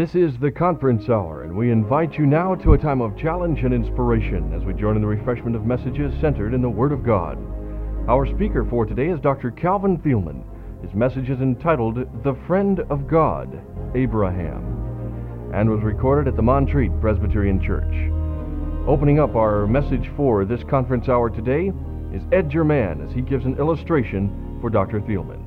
This is the conference hour, and we invite you now to a time of challenge and inspiration as we join in the refreshment of messages centered in the Word of God. Our speaker for today is Dr. Calvin Thielman. His message is entitled The Friend of God, Abraham, and was recorded at the Montreat Presbyterian Church. Opening up our message for this conference hour today is Ed German as he gives an illustration for Dr. Thielman.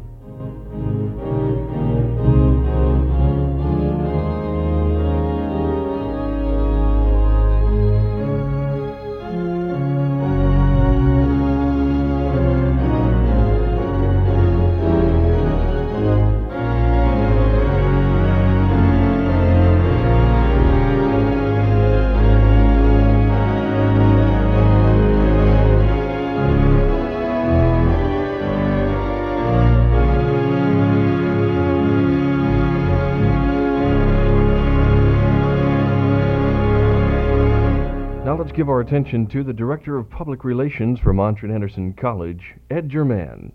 Now let's give our attention to the Director of Public Relations for Montreat Anderson College, Ed German.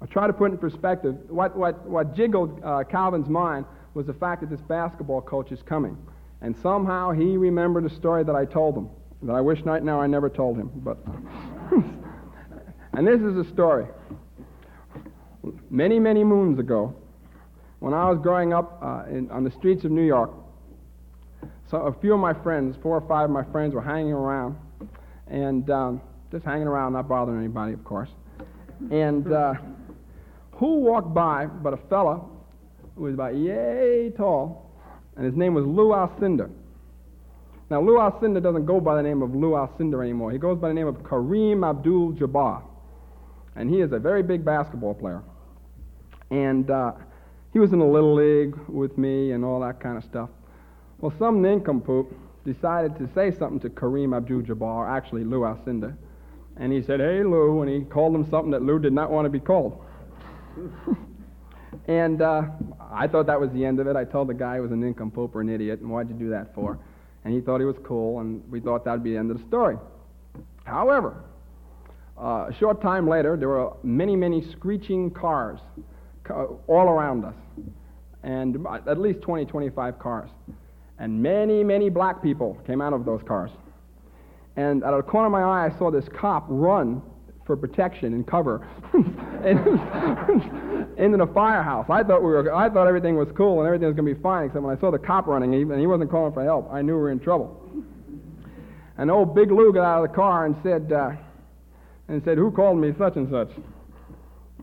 I'll try to put in perspective. What, what, what jiggled uh, Calvin's mind was the fact that this basketball coach is coming. And somehow he remembered a story that I told him, that I wish right now I never told him. But and this is a story. Many, many moons ago, when I was growing up uh, in, on the streets of New York, so a few of my friends, four or five of my friends, were hanging around, and um, just hanging around, not bothering anybody, of course. And uh, who walked by but a fella who was about yay tall, and his name was Lou Alcindor. Now, Lou Alcindor doesn't go by the name of Lou Alcindor anymore. He goes by the name of Kareem Abdul-Jabbar, and he is a very big basketball player. And uh, he was in the little league with me and all that kind of stuff. Well, some nincompoop decided to say something to Kareem Abdul-Jabbar, actually Lou Alcindor, and he said, "Hey, Lou," and he called him something that Lou did not want to be called. and uh, I thought that was the end of it. I told the guy he was a nincompoop or an idiot, and why'd you do that for? And he thought he was cool, and we thought that'd be the end of the story. However, uh, a short time later, there were many, many screeching cars all around us, and at least 20, 25 cars. And many, many black people came out of those cars. And out of the corner of my eye, I saw this cop run for protection and cover into the firehouse. I thought we were, I thought everything was cool and everything was going to be fine, except when I saw the cop running and he wasn't calling for help, I knew we were in trouble. And old Big Lou got out of the car and said, uh, and said, "Who called me such and such?"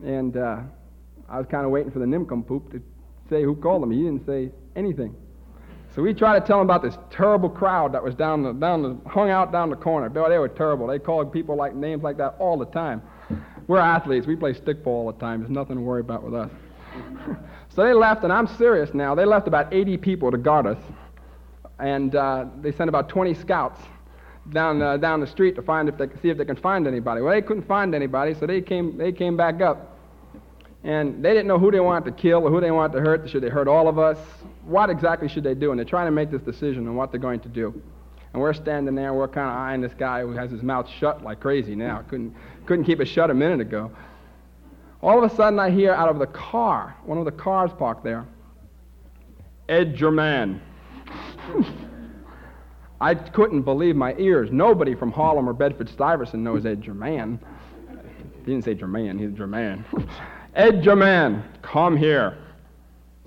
And uh, I was kind of waiting for the nincompoop to say who called him. He didn't say anything. So we tried to tell him about this terrible crowd that was down the, down the, hung out down the corner. Boy, they were terrible. They called people like names like that all the time. We're athletes. We play stickball all the time. There's nothing to worry about with us. so they left, and I'm serious now. They left about 80 people to guard us, and uh, they sent about 20 scouts down uh, down the street to find if they see if they can find anybody. Well, they couldn't find anybody, so they came they came back up, and they didn't know who they wanted to kill or who they wanted to hurt. Should they hurt all of us? What exactly should they do? And they're trying to make this decision on what they're going to do. And we're standing there, and we're kind of eyeing this guy who has his mouth shut like crazy now. Couldn't couldn't keep it shut a minute ago. All of a sudden, I hear out of the car, one of the cars parked there, Ed German. I couldn't believe my ears. Nobody from Harlem or Bedford Stuyvesant knows Ed German. He didn't say German, he's German. Ed German, come here.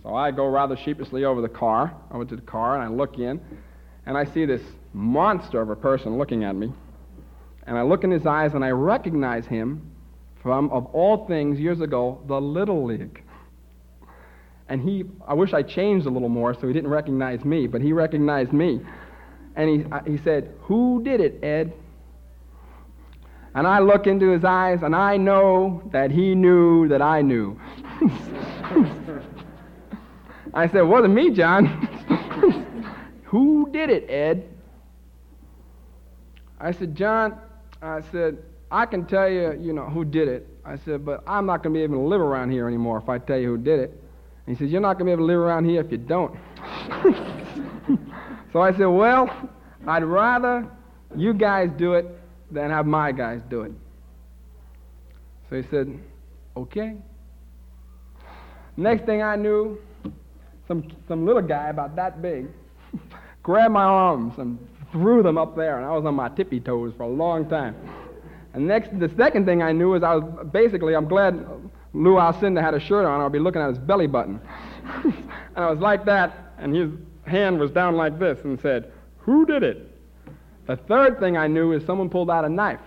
So I go rather sheepishly over the car, over to the car, and I look in, and I see this monster of a person looking at me. And I look in his eyes, and I recognize him from, of all things, years ago, the Little League. And he, I wish I changed a little more so he didn't recognize me, but he recognized me. And he, uh, he said, Who did it, Ed? And I look into his eyes, and I know that he knew that I knew. I said, Wasn't me, John. Who did it, Ed? I said, John, I said, I can tell you, you know, who did it. I said, but I'm not going to be able to live around here anymore if I tell you who did it. And he said, You're not going to be able to live around here if you don't. so I said, Well, I'd rather you guys do it than have my guys do it. So he said, Okay. Next thing I knew, some, some little guy about that big grabbed my arms and threw them up there, and I was on my tippy toes for a long time. And next, the second thing I knew is I was basically, I'm glad Lou Alcindor had a shirt on, I'll be looking at his belly button. and I was like that, and his hand was down like this and said, Who did it? The third thing I knew is someone pulled out a knife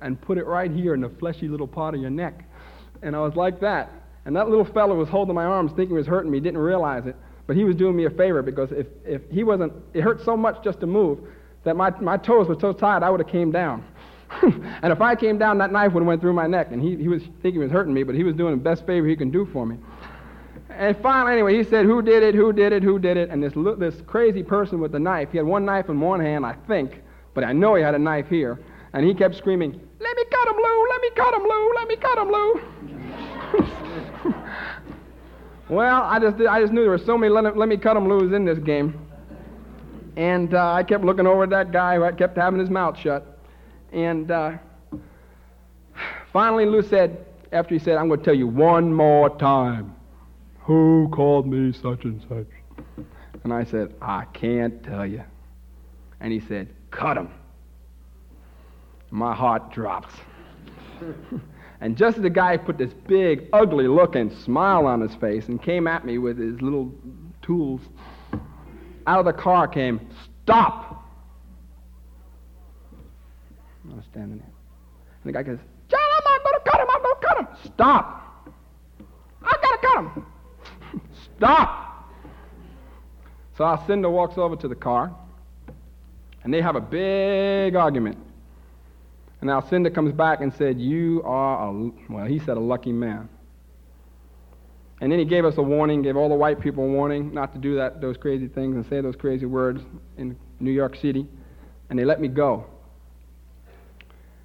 and put it right here in the fleshy little part of your neck. And I was like that. And that little fellow was holding my arms thinking he was hurting me, didn't realize it. But he was doing me a favor because if, if he wasn't, it hurt so much just to move that my, my toes were so tired I would have came down. and if I came down, that knife would have went through my neck. And he, he was thinking he was hurting me, but he was doing the best favor he can do for me. And finally, anyway, he said, who did it, who did it, who did it? And this, this crazy person with the knife, he had one knife in one hand, I think, but I know he had a knife here. And he kept screaming, let me cut him, Lou, let me cut him, Lou, let me cut him, Lou. well, I just, I just knew there were so many let, let me cut him, Lou's in this game. And uh, I kept looking over at that guy who kept having his mouth shut. And uh, finally, Lou said, after he said, I'm going to tell you one more time, who called me such and such? And I said, I can't tell you. And he said, cut him. My heart drops. and just as the guy put this big, ugly looking smile on his face and came at me with his little tools, out of the car came, Stop! I was standing there. And the guy goes, John, I'm not going to cut him. I'm going to cut him. Stop! I got to cut him. Stop! So Alcindor walks over to the car, and they have a big argument. And Alcindor comes back and said, You are a, well, he said, a lucky man. And then he gave us a warning, gave all the white people a warning not to do that, those crazy things and say those crazy words in New York City. And they let me go.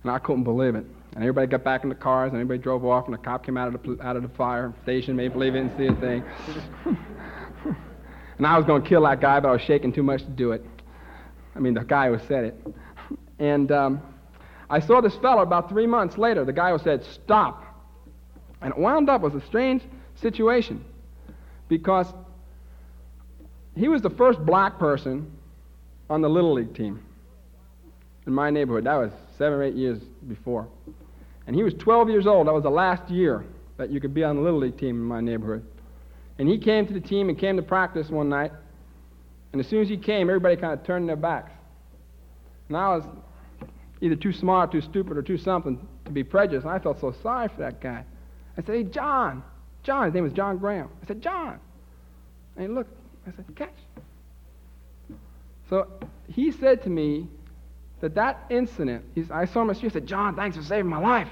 And I couldn't believe it. And everybody got back in the cars, and everybody drove off, and the cop came out of the, out of the fire station, made believe he didn't see a thing. and I was going to kill that guy, but I was shaking too much to do it. I mean, the guy who said it. And um, I saw this fellow about three months later. The guy who said, Stop. And it wound up was a strange situation because he was the first black person on the Little League team in my neighborhood. That was seven or eight years before. And he was 12 years old. That was the last year that you could be on the Little League team in my neighborhood. And he came to the team and came to practice one night. And as soon as he came, everybody kind of turned their backs. And I was either too smart, too stupid, or too something to be prejudiced. And I felt so sorry for that guy. I said, Hey, John, John, his name was John Graham. I said, John. And he looked. I said, catch. So he said to me that that incident, I saw him on the street, I said, John, thanks for saving my life.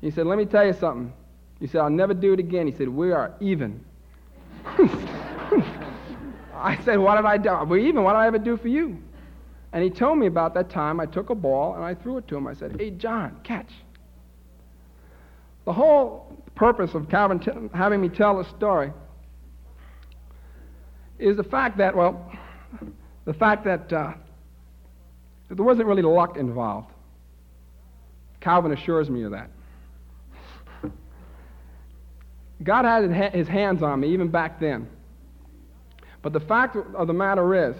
He said, let me tell you something. He said, I'll never do it again. He said, we are even. I said, what did I do? We're even. What did I ever do for you? And he told me about that time I took a ball and I threw it to him. I said, hey, John, catch. The whole purpose of Calvin t- having me tell the story is the fact that, well, the fact that, uh, that there wasn't really luck involved. Calvin assures me of that. God had his hands on me even back then. But the fact of the matter is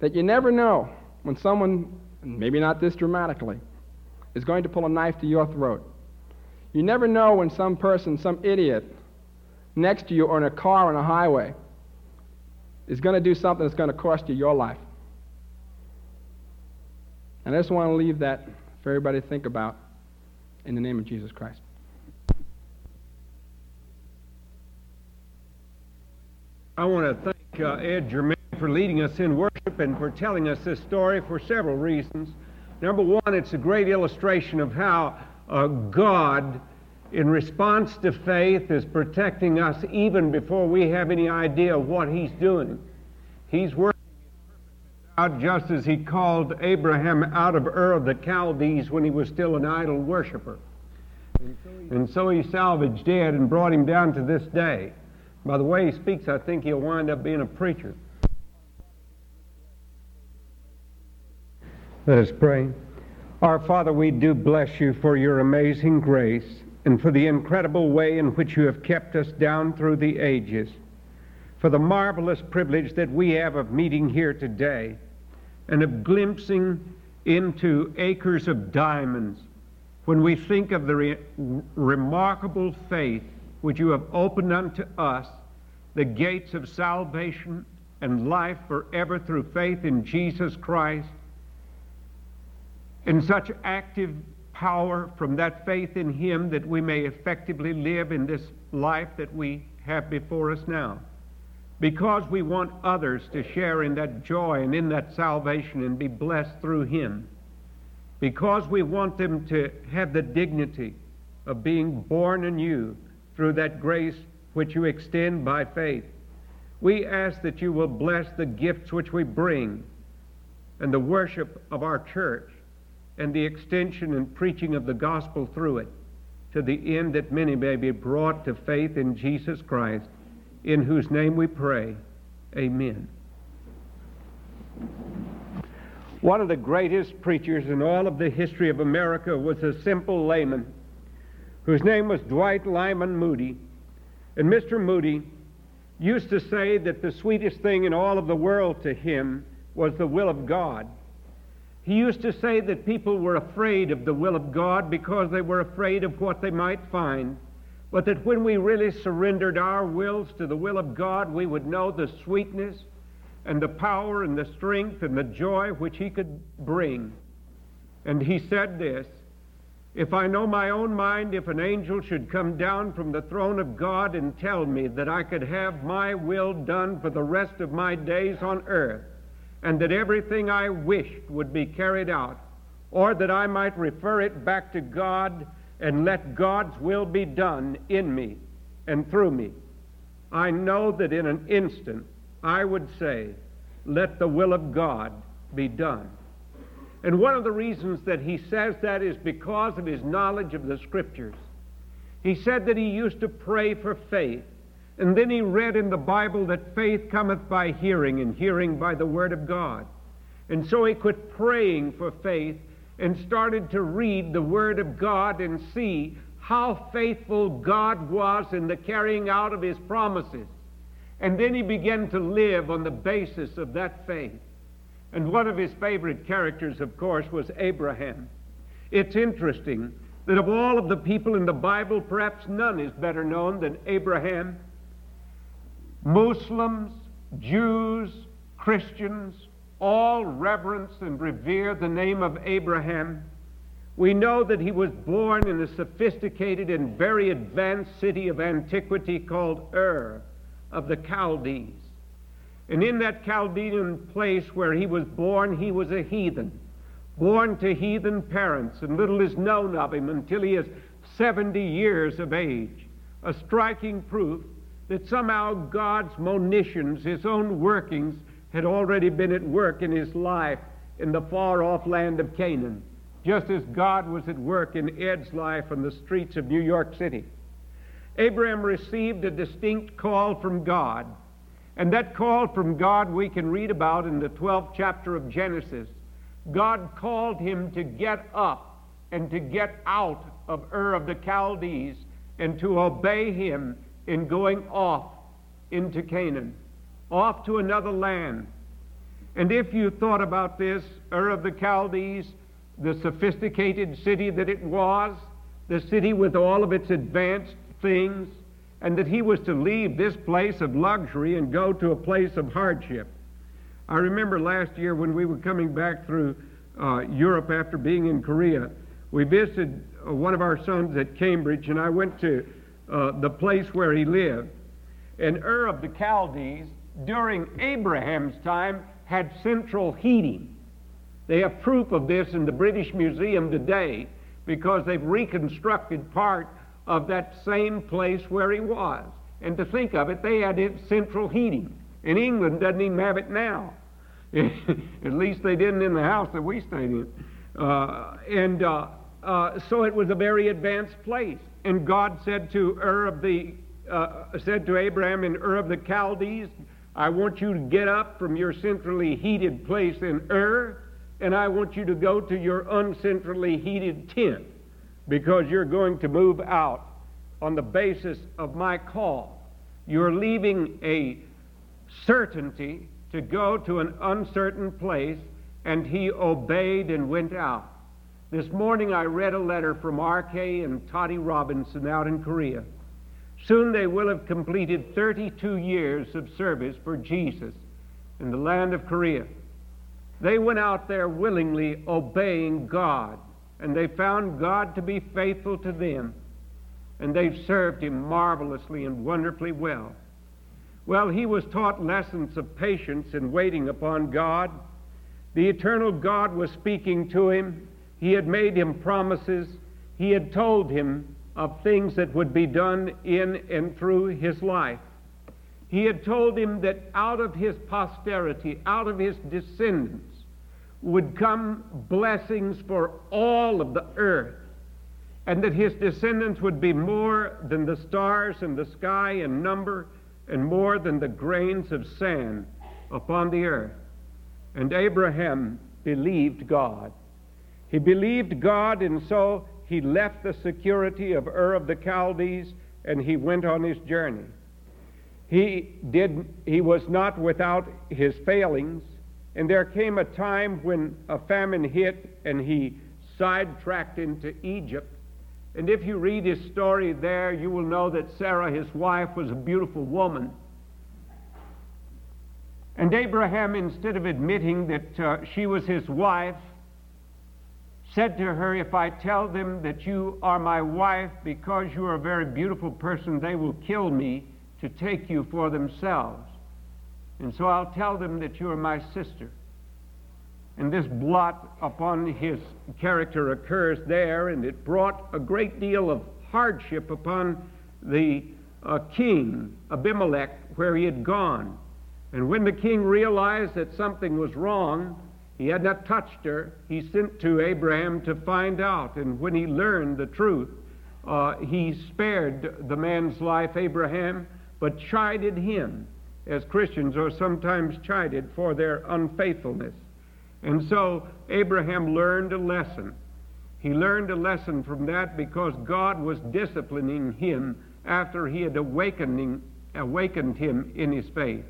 that you never know when someone, maybe not this dramatically, is going to pull a knife to your throat. You never know when some person, some idiot, next to you or in a car on a highway, is going to do something that's going to cost you your life. And I just want to leave that for everybody to think about in the name of Jesus Christ. I want to thank uh, Ed Germain for leading us in worship and for telling us this story for several reasons. Number one, it's a great illustration of how uh, God, in response to faith, is protecting us even before we have any idea of what He's doing. He's working out just as He called Abraham out of Ur of the Chaldees when he was still an idol worshiper. And so He salvaged Ed and brought him down to this day. By the way he speaks, I think he'll wind up being a preacher. Let us pray. Our Father, we do bless you for your amazing grace. and for the incredible way in which you have kept us down through the ages, for the marvelous privilege that we have of meeting here today and of glimpsing into acres of diamonds when we think of the re- remarkable faith which you have opened unto us, the gates of salvation and life forever through faith in Jesus Christ, in such active power from that faith in Him that we may effectively live in this life that we have before us now. Because we want others to share in that joy and in that salvation and be blessed through Him. Because we want them to have the dignity of being born anew through that grace which you extend by faith. We ask that you will bless the gifts which we bring and the worship of our church and the extension and preaching of the gospel through it, to the end that many may be brought to faith in Jesus Christ, in whose name we pray. Amen. One of the greatest preachers in all of the history of America was a simple layman whose name was Dwight Lyman Moody. And Mr. Moody used to say that the sweetest thing in all of the world to him was the will of God. He used to say that people were afraid of the will of God because they were afraid of what they might find, but that when we really surrendered our wills to the will of God, we would know the sweetness and the power and the strength and the joy which He could bring. And He said this If I know my own mind, if an angel should come down from the throne of God and tell me that I could have my will done for the rest of my days on earth, and that everything I wished would be carried out, or that I might refer it back to God and let God's will be done in me and through me. I know that in an instant I would say, Let the will of God be done. And one of the reasons that he says that is because of his knowledge of the Scriptures. He said that he used to pray for faith and then he read in the Bible that faith cometh by hearing, and hearing by the Word of God. And so he quit praying for faith and started to read the Word of God and see how faithful God was in the carrying out of his promises. And then he began to live on the basis of that faith. And one of his favorite characters, of course, was Abraham. It's interesting that of all of the people in the Bible, perhaps none is better known than Abraham. Muslims, Jews, Christians, all reverence and revere the name of Abraham. We know that he was born in a sophisticated and very advanced city of antiquity called Ur of the Chaldees. And in that Chaldean place where he was born, he was a heathen, born to heathen parents, and little is known of him until he is 70 years of age. A striking proof that somehow God's monitions, his own workings, had already been at work in his life in the far off land of Canaan, just as God was at work in Ed's life on the streets of New York City. Abraham received a distinct call from God, and that call from God we can read about in the 12th chapter of Genesis. God called him to get up and to get out of Ur of the Chaldees and to obey him in going off into Canaan, off to another land. And if you thought about this, Ur of the Chaldees, the sophisticated city that it was, the city with all of its advanced things, and that he was to leave this place of luxury and go to a place of hardship. I remember last year when we were coming back through uh, Europe after being in Korea, we visited uh, one of our sons at Cambridge, and I went to uh, the place where he lived. And Ur of the Chaldees, during Abraham's time, had central heating. They have proof of this in the British Museum today because they've reconstructed part of that same place where he was. And to think of it, they had central heating. And England doesn't even have it now. At least they didn't in the house that we stayed in. Uh, and uh, uh, so it was a very advanced place. And God said to Ur of the uh, said to Abraham in Ur of the Chaldees, I want you to get up from your centrally heated place in Ur, and I want you to go to your uncentrally heated tent. Because you're going to move out on the basis of my call. You're leaving a certainty to go to an uncertain place, and he obeyed and went out. This morning I read a letter from R.K. and Toddy Robinson out in Korea. Soon they will have completed 32 years of service for Jesus in the land of Korea. They went out there willingly obeying God, and they found God to be faithful to them, and they've served Him marvelously and wonderfully well. Well, he was taught lessons of patience in waiting upon God. The eternal God was speaking to him. He had made him promises. He had told him of things that would be done in and through his life. He had told him that out of his posterity, out of his descendants, would come blessings for all of the earth, and that his descendants would be more than the stars in the sky in number, and more than the grains of sand upon the earth. And Abraham believed God. He believed God, and so he left the security of Ur of the Chaldees and he went on his journey. He, did, he was not without his failings, and there came a time when a famine hit and he sidetracked into Egypt. And if you read his story there, you will know that Sarah, his wife, was a beautiful woman. And Abraham, instead of admitting that uh, she was his wife, said to her, If I tell them that you are my wife because you are a very beautiful person, they will kill me to take you for themselves. And so I'll tell them that you are my sister. And this blot upon his character occurs there, and it brought a great deal of hardship upon the uh, king, Abimelech, where he had gone. And when the king realized that something was wrong, he had not touched her. He sent to Abraham to find out. And when he learned the truth, uh, he spared the man's life, Abraham, but chided him, as Christians are sometimes chided for their unfaithfulness. And so Abraham learned a lesson. He learned a lesson from that because God was disciplining him after he had awakening, awakened him in his faith.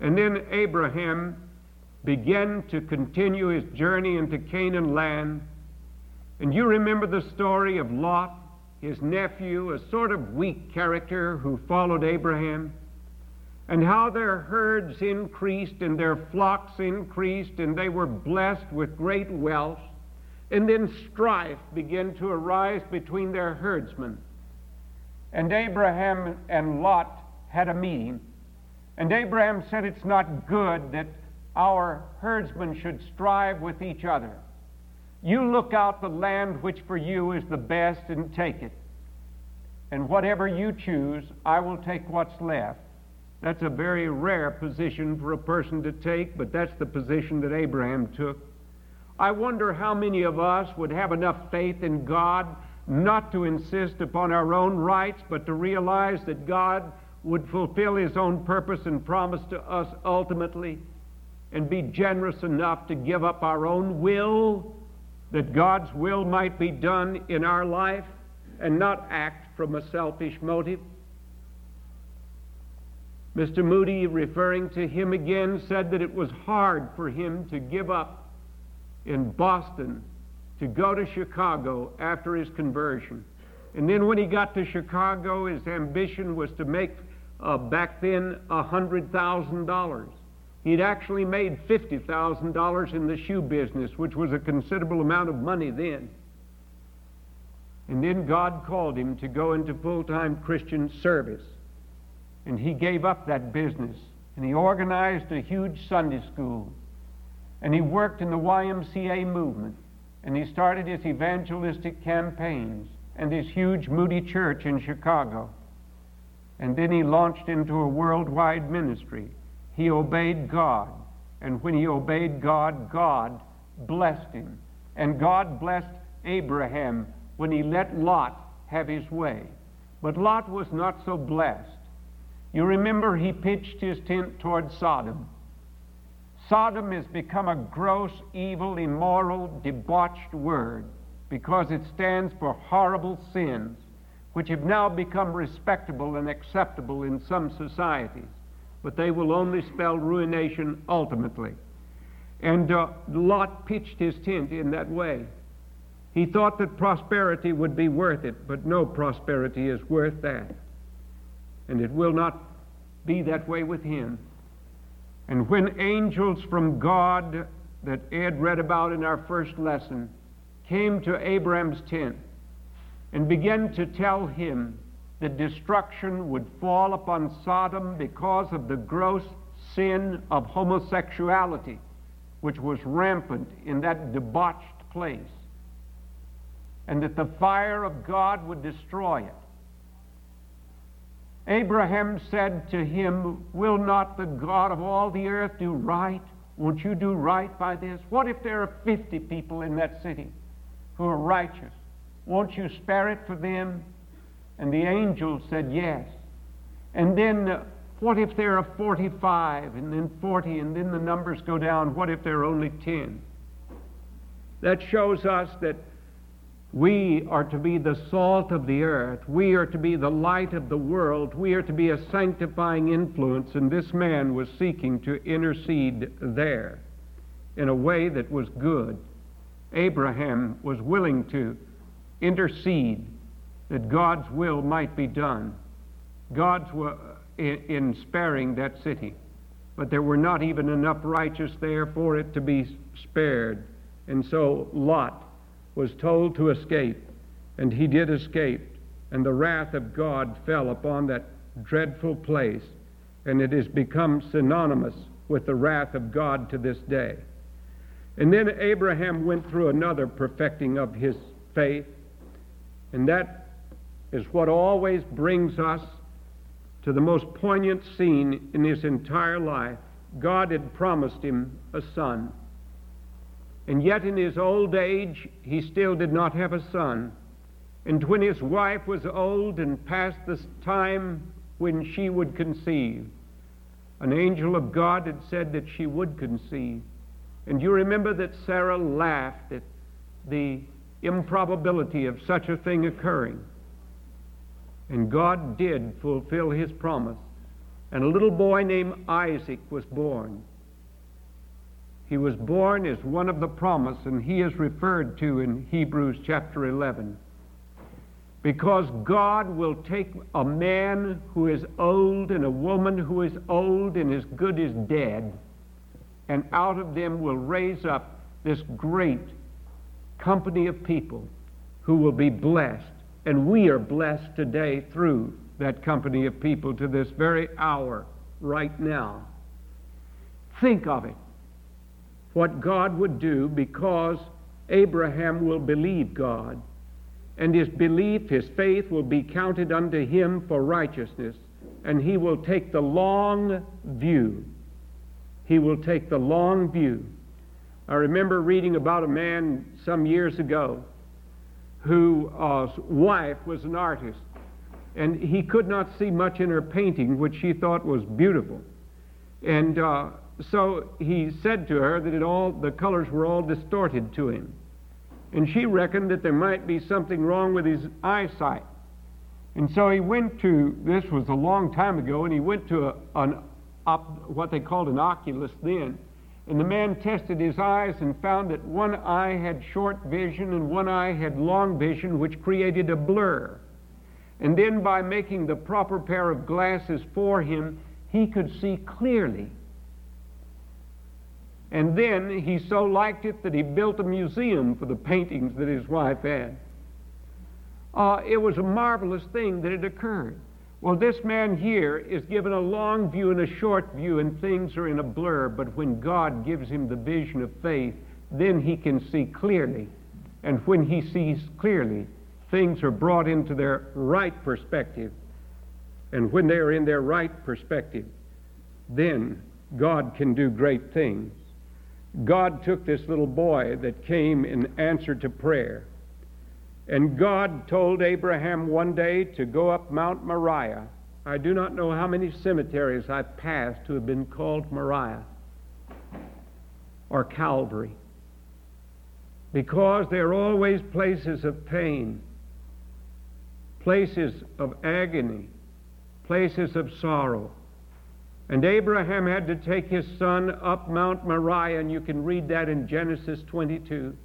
And then Abraham began to continue his journey into Canaan land. And you remember the story of Lot, his nephew, a sort of weak character who followed Abraham, and how their herds increased and their flocks increased, and they were blessed with great wealth. And then strife began to arise between their herdsmen. And Abraham and Lot had a meeting. And Abraham said, It's not good that our herdsmen should strive with each other. You look out the land which for you is the best and take it. And whatever you choose, I will take what's left. That's a very rare position for a person to take, but that's the position that Abraham took. I wonder how many of us would have enough faith in God not to insist upon our own rights, but to realize that God would fulfill His own purpose and promise to us ultimately and be generous enough to give up our own will that God's will might be done in our life and not act from a selfish motive. Mr. Moody, referring to him again, said that it was hard for him to give up in Boston to go to Chicago after his conversion. And then when he got to Chicago, his ambition was to make uh, back then $100,000. He'd actually made $50,000 in the shoe business, which was a considerable amount of money then. And then God called him to go into full time Christian service. And he gave up that business. And he organized a huge Sunday school. And he worked in the YMCA movement. And he started his evangelistic campaigns and his huge Moody Church in Chicago. And then he launched into a worldwide ministry. He obeyed God. And when he obeyed God, God blessed him. And God blessed Abraham when he let Lot have his way. But Lot was not so blessed. You remember he pitched his tent toward Sodom. Sodom has become a gross, evil, immoral, debauched word. because it stands for horrible sins, which have now become respectable and acceptable in some societies, but they will only spell ruination ultimately. And uh, Lot pitched his tent in that way. He thought that prosperity would be worth it, but no prosperity is worth that. And it will not be that way with him. And when angels from God that Ed read about in our first lesson came to Abraham's tent and began to tell him that destruction would fall upon Sodom because of the gross sin of homosexuality, which was rampant in that debauched place, and that the fire of God would destroy it. Abraham said to him, Will not the God of all the earth do right? Won't you do right by this? What if there are 50 people in that city who are righteous? Won't you spare it for them? And the angel said, Yes. And then, uh, what if there are 45, and then 40, and then the numbers go down? What if there are only 10? That shows us that we are to be the salt of the earth. We are to be the light of the world. We are to be a sanctifying influence, and this man was seeking to intercede there in a way that was good. Abraham was willing to intercede that God's will might be done. God's will in sparing that city. But there were not even enough righteous there for it to be spared. And so Lot was told to escape, and he did escape, and the wrath of God fell upon that dreadful place, and it has become synonymous with the wrath of God to this day. And then Abraham went through another perfecting of his faith, and that is what always brings us to the most poignant scene in his entire life. God had promised him a son. And yet, in his old age, he still did not have a son. And when his wife was old and past the time when she would conceive, an angel of God had said that she would conceive. And you remember that Sarah laughed at the improbability of such a thing occurring. And God did fulfill his promise. And a little boy named Isaac was born. He was born as one of the promise, and he is referred to in Hebrews chapter 11. Because God will take a man who is old and a woman who is old and as good as dead, and out of them will raise up this great company of people who will be blessed. And we are blessed today through that company of people to this very hour, right now. Think of it what God would do because Abraham will believe God, and his belief, his faith will be counted unto him for righteousness, and he will take the long view. He will take the long view. I remember reading about a man some years ago whose uh, wife was an artist, and he could not see much in her painting, which she thought was beautiful. And uh, so he said to her that it all, the colors were all distorted to him. And she reckoned that there might be something wrong with his eyesight. And so he went to, this was a long time ago, and he went to a, an, op, what they called an oculist then. And the man tested his eyes and found that one eye had short vision and one eye had long vision, which created a blur. And then by making the proper pair of glasses for him, he could see clearly. And then he so liked it that he built a museum for the paintings that his wife had. Uh, it was a marvelous thing that had occurred. Well, this man here is given a long view and a short view, and things are in a blur, but when God gives him the vision of faith, then he can see clearly. And when he sees clearly, things are brought into their right perspective. And when they are in their right perspective, then God can do great things. God took this little boy that came in answer to prayer. And God told Abraham one day to go up Mount Moriah. I do not know how many cemeteries I've passed who have been called Moriah or Calvary. because they're always places of pain, places of agony, places of sorrow. And Abraham had to take his son up Mount Moriah, and you can read that in Genesis 22.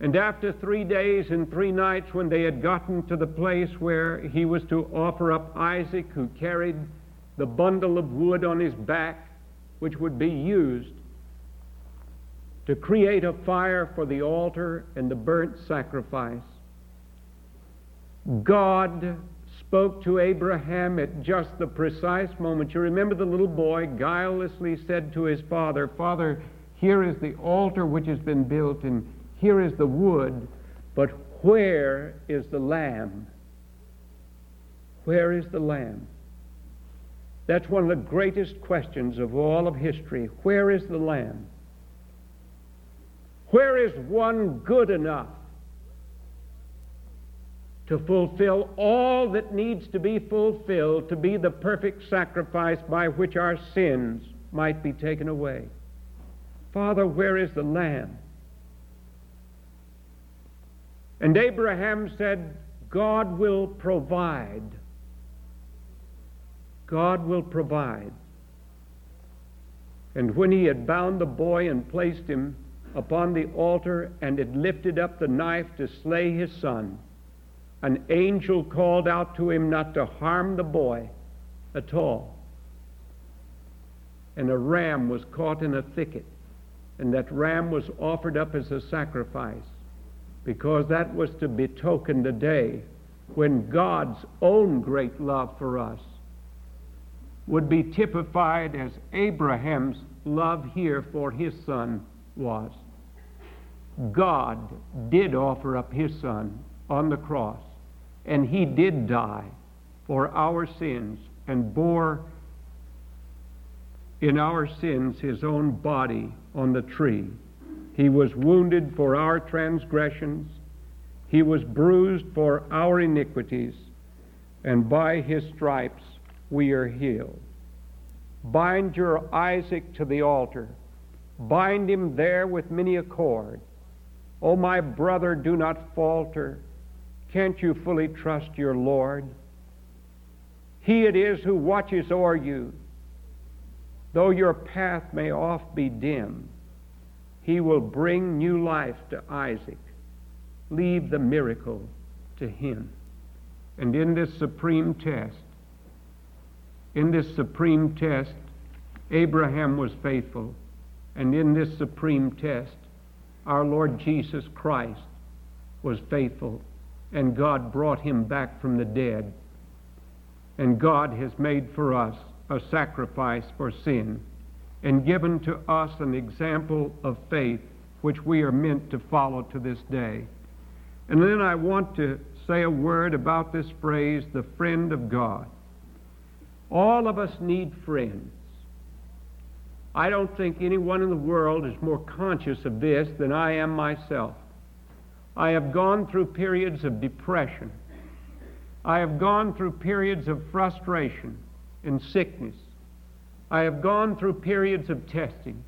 And after three days and three nights, when they had gotten to the place where he was to offer up Isaac, who carried the bundle of wood on his back, which would be used to create a fire for the altar and the burnt sacrifice, God spoke to Abraham at just the precise moment. You remember the little boy guilelessly said to his father, Father, here is the altar which has been built, and here is the wood, but where is the lamb? Where is the lamb? That's one of the greatest questions of all of history. Where is the lamb? Where is one good enough to fulfill all that needs to be fulfilled to be the perfect sacrifice by which our sins might be taken away. Father, where is the Lamb? And Abraham said, God will provide. God will provide. And when he had bound the boy and placed him upon the altar and had lifted up the knife to slay his son, an angel called out to him not to harm the boy at all. And a ram was caught in a thicket, and that ram was offered up as a sacrifice, because that was to betoken the day when God's own great love for us would be typified as Abraham's love here for his son was. God did offer up his son on the cross and he did die for our sins and bore in our sins his own body on the tree. He was wounded for our transgressions, he was bruised for our iniquities, and by his stripes we are healed. Bind your Isaac to the altar, bind him there with many a cord. O my brother, do not falter. Can't you fully trust your Lord? He it is who watches o'er you. Though your path may oft be dim, he will bring new life to Isaac. Leave the miracle to him. And in this supreme test, in this supreme test, Abraham was faithful. And in this supreme test, our Lord Jesus Christ was faithful and God brought him back from the dead. And God has made for us a sacrifice for sin and given to us an example of faith which we are meant to follow to this day. And then I want to say a word about this phrase, the friend of God. All of us need friends. I don't think anyone in the world is more conscious of this than I am myself. I have gone through periods of depression. I have gone through periods of frustration and sickness. I have gone through periods of testing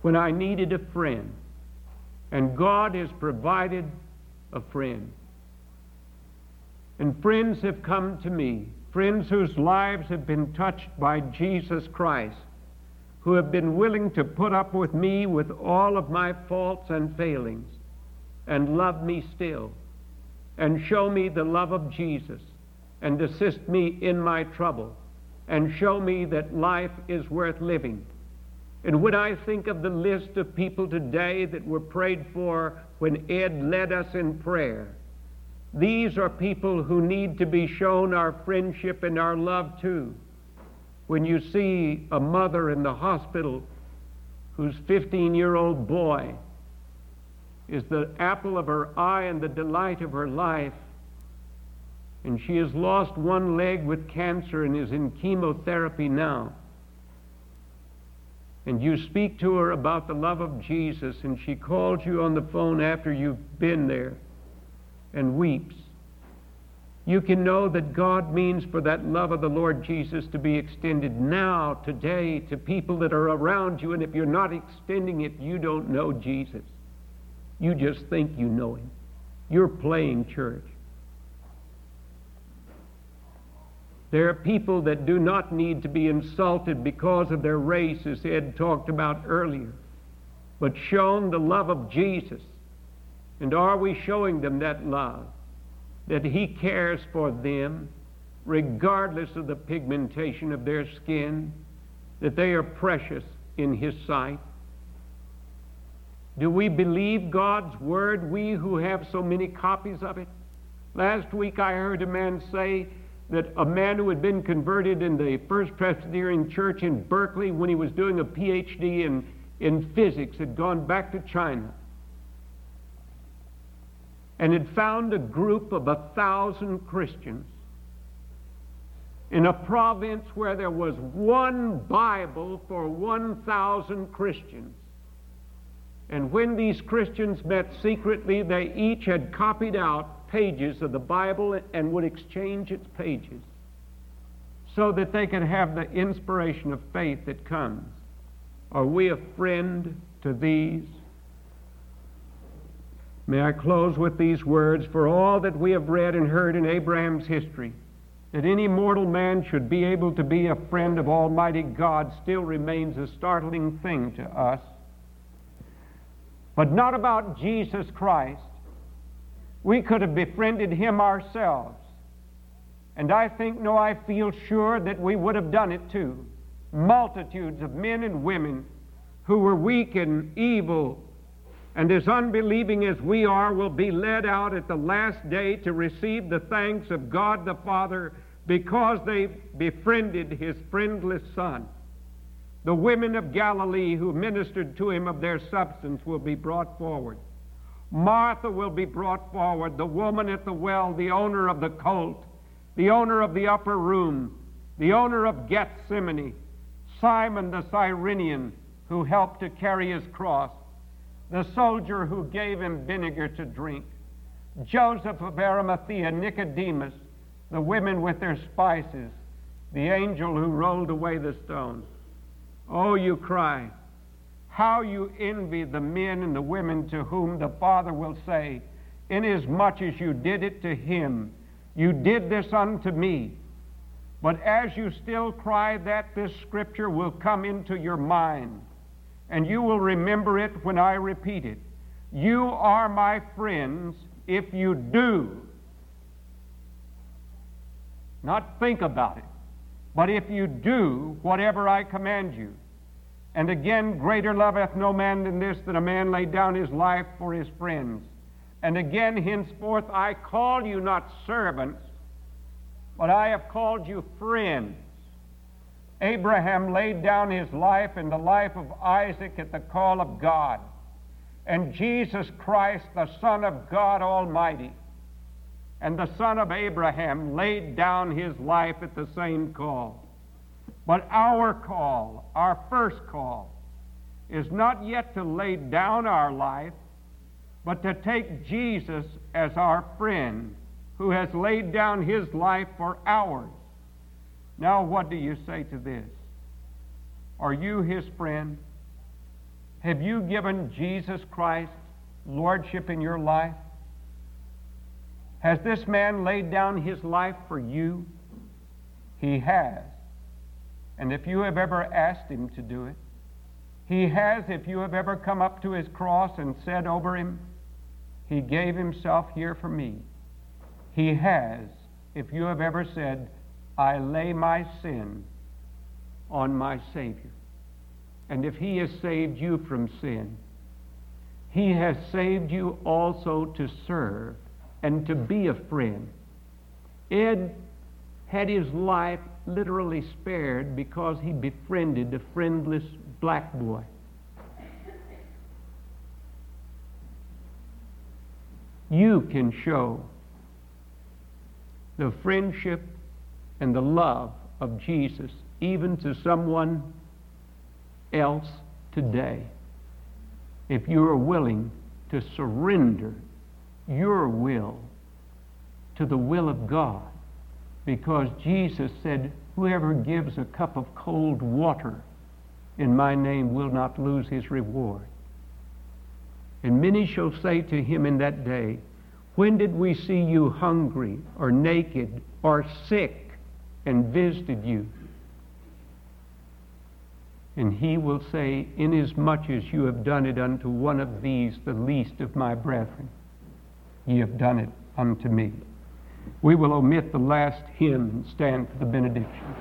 when I needed a friend. And God has provided a friend. And friends have come to me, friends whose lives have been touched by Jesus Christ, who have been willing to put up with me with all of my faults and failings and love me still and show me the love of Jesus and assist me in my trouble and show me that life is worth living. And when I think of the list of people today that were prayed for when Ed led us in prayer, these are people who need to be shown our friendship and our love too. When you see a mother in the hospital whose 15 year old boy is the apple of her eye and the delight of her life. And she has lost one leg with cancer and is in chemotherapy now. And you speak to her about the love of Jesus, and she calls you on the phone after you've been there and weeps. you can know that God means for that love of the Lord Jesus to be extended now, today, to people that are around you. And if you're not extending it, you don't know Jesus. You just think you know him. You're playing church. There are people that do not need to be insulted because of their race, as Ed talked about earlier, but shown the love of Jesus. And are we showing them that love? that He cares for them regardless of the pigmentation of their skin, that they are precious in His sight? Do we believe God's Word, we who have so many copies of it? Last week I heard a man say that a man who had been converted in the First Presbyterian Church in Berkeley when he was doing a PhD in, in physics had gone back to China and had found a group of a thousand Christians in a province where there was one Bible for 1,000 Christians. And when these Christians met secretly, they each had copied out pages of the Bible and would exchange its pages so that they could have the inspiration of faith that comes. Are we a friend to these? May I close with these words For all that we have read and heard in Abraham's history, that any mortal man should be able to be a friend of Almighty God still remains a startling thing to us. But not about Jesus Christ. We could have befriended him ourselves. And I think, no, I feel sure that we would have done it too. Multitudes of men and women who were weak and evil and as unbelieving as we are, will be led out at the last day to receive the thanks of God the Father because they befriended his friendless son. The women of Galilee who ministered to him of their substance will be brought forward. Martha will be brought forward, the woman at the well, the owner of the colt, the owner of the upper room, the owner of Gethsemane, Simon the Cyrenian who helped to carry his cross, the soldier who gave him vinegar to drink, Joseph of Arimathea, Nicodemus, the women with their spices, the angel who rolled away the stone. Oh, you cry, how you envy the men and the women to whom the Father will say, Inasmuch as you did it to him, you did this unto me. But as you still cry that, this scripture will come into your mind and you will remember it when I repeat it. You are my friends if you do. Not think about it, but if you do whatever I command you. And again, greater love hath no man than this, that a man lay down his life for his friends. And again, henceforth, I call you not servants, but I have called you friends. Abraham laid down his life and the life of Isaac at the call of God. And Jesus Christ, the Son of God Almighty, and the Son of Abraham, laid down his life at the same call. But our call, our first call, is not yet to lay down our life, but to take Jesus as our friend who has laid down his life for ours. Now, what do you say to this? Are you his friend? Have you given Jesus Christ lordship in your life? Has this man laid down his life for you? He has. And if you have ever asked him to do it, he has if you have ever come up to his cross and said over him, He gave himself here for me. He has if you have ever said, I lay my sin on my Savior. And if He has saved you from sin, He has saved you also to serve and to be a friend. Ed had his life literally spared because he befriended a friendless black boy. You can show the friendship and the love of Jesus even to someone else today if you are willing to surrender your will to the will of God because Jesus said, Whoever gives a cup of cold water in my name will not lose his reward. And many shall say to him in that day, When did we see you hungry or naked or sick and visited you? And he will say, Inasmuch as you have done it unto one of these, the least of my brethren, ye have done it unto me. We will omit the last hymn and stand for the benediction.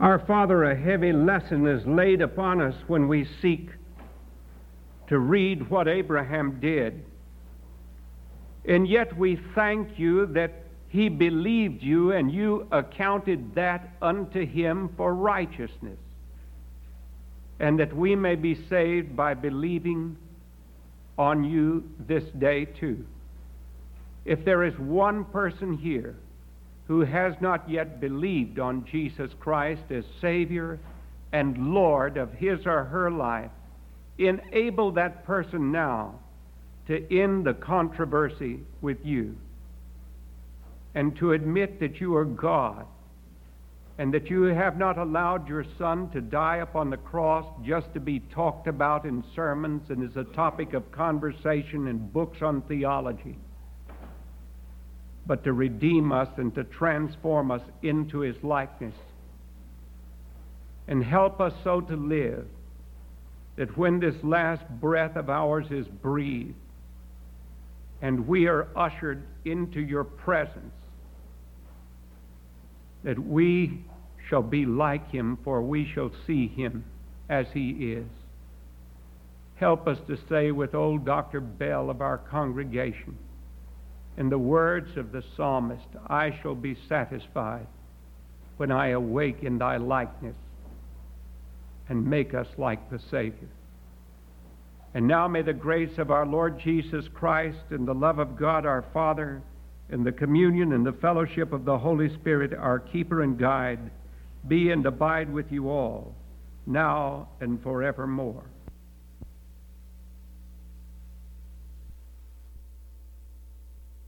Our Father, a heavy lesson is laid upon us when we seek to read what Abraham did. And yet we thank you that he believed you and you accounted that unto him for righteousness. And that we may be saved by believing on you this day too. If there is one person here who has not yet believed on Jesus Christ as Savior and Lord of his or her life, enable that person now to end the controversy with you and to admit that you are God and that you have not allowed your Son to die upon the cross just to be talked about in sermons and as a topic of conversation in books on theology, but to redeem us and to transform us into His likeness and help us so to live that when this last breath of ours is breathed and we are ushered into your presence, that we shall be like him, for we shall see him as he is. Help us to say with old Dr. Bell of our congregation, in the words of the psalmist, I shall be satisfied when I awake in thy likeness and make us like the Savior. And now may the grace of our Lord Jesus Christ and the love of God our Father and the communion and the fellowship of the Holy Spirit, our keeper and guide, be and abide with you all, now and forevermore.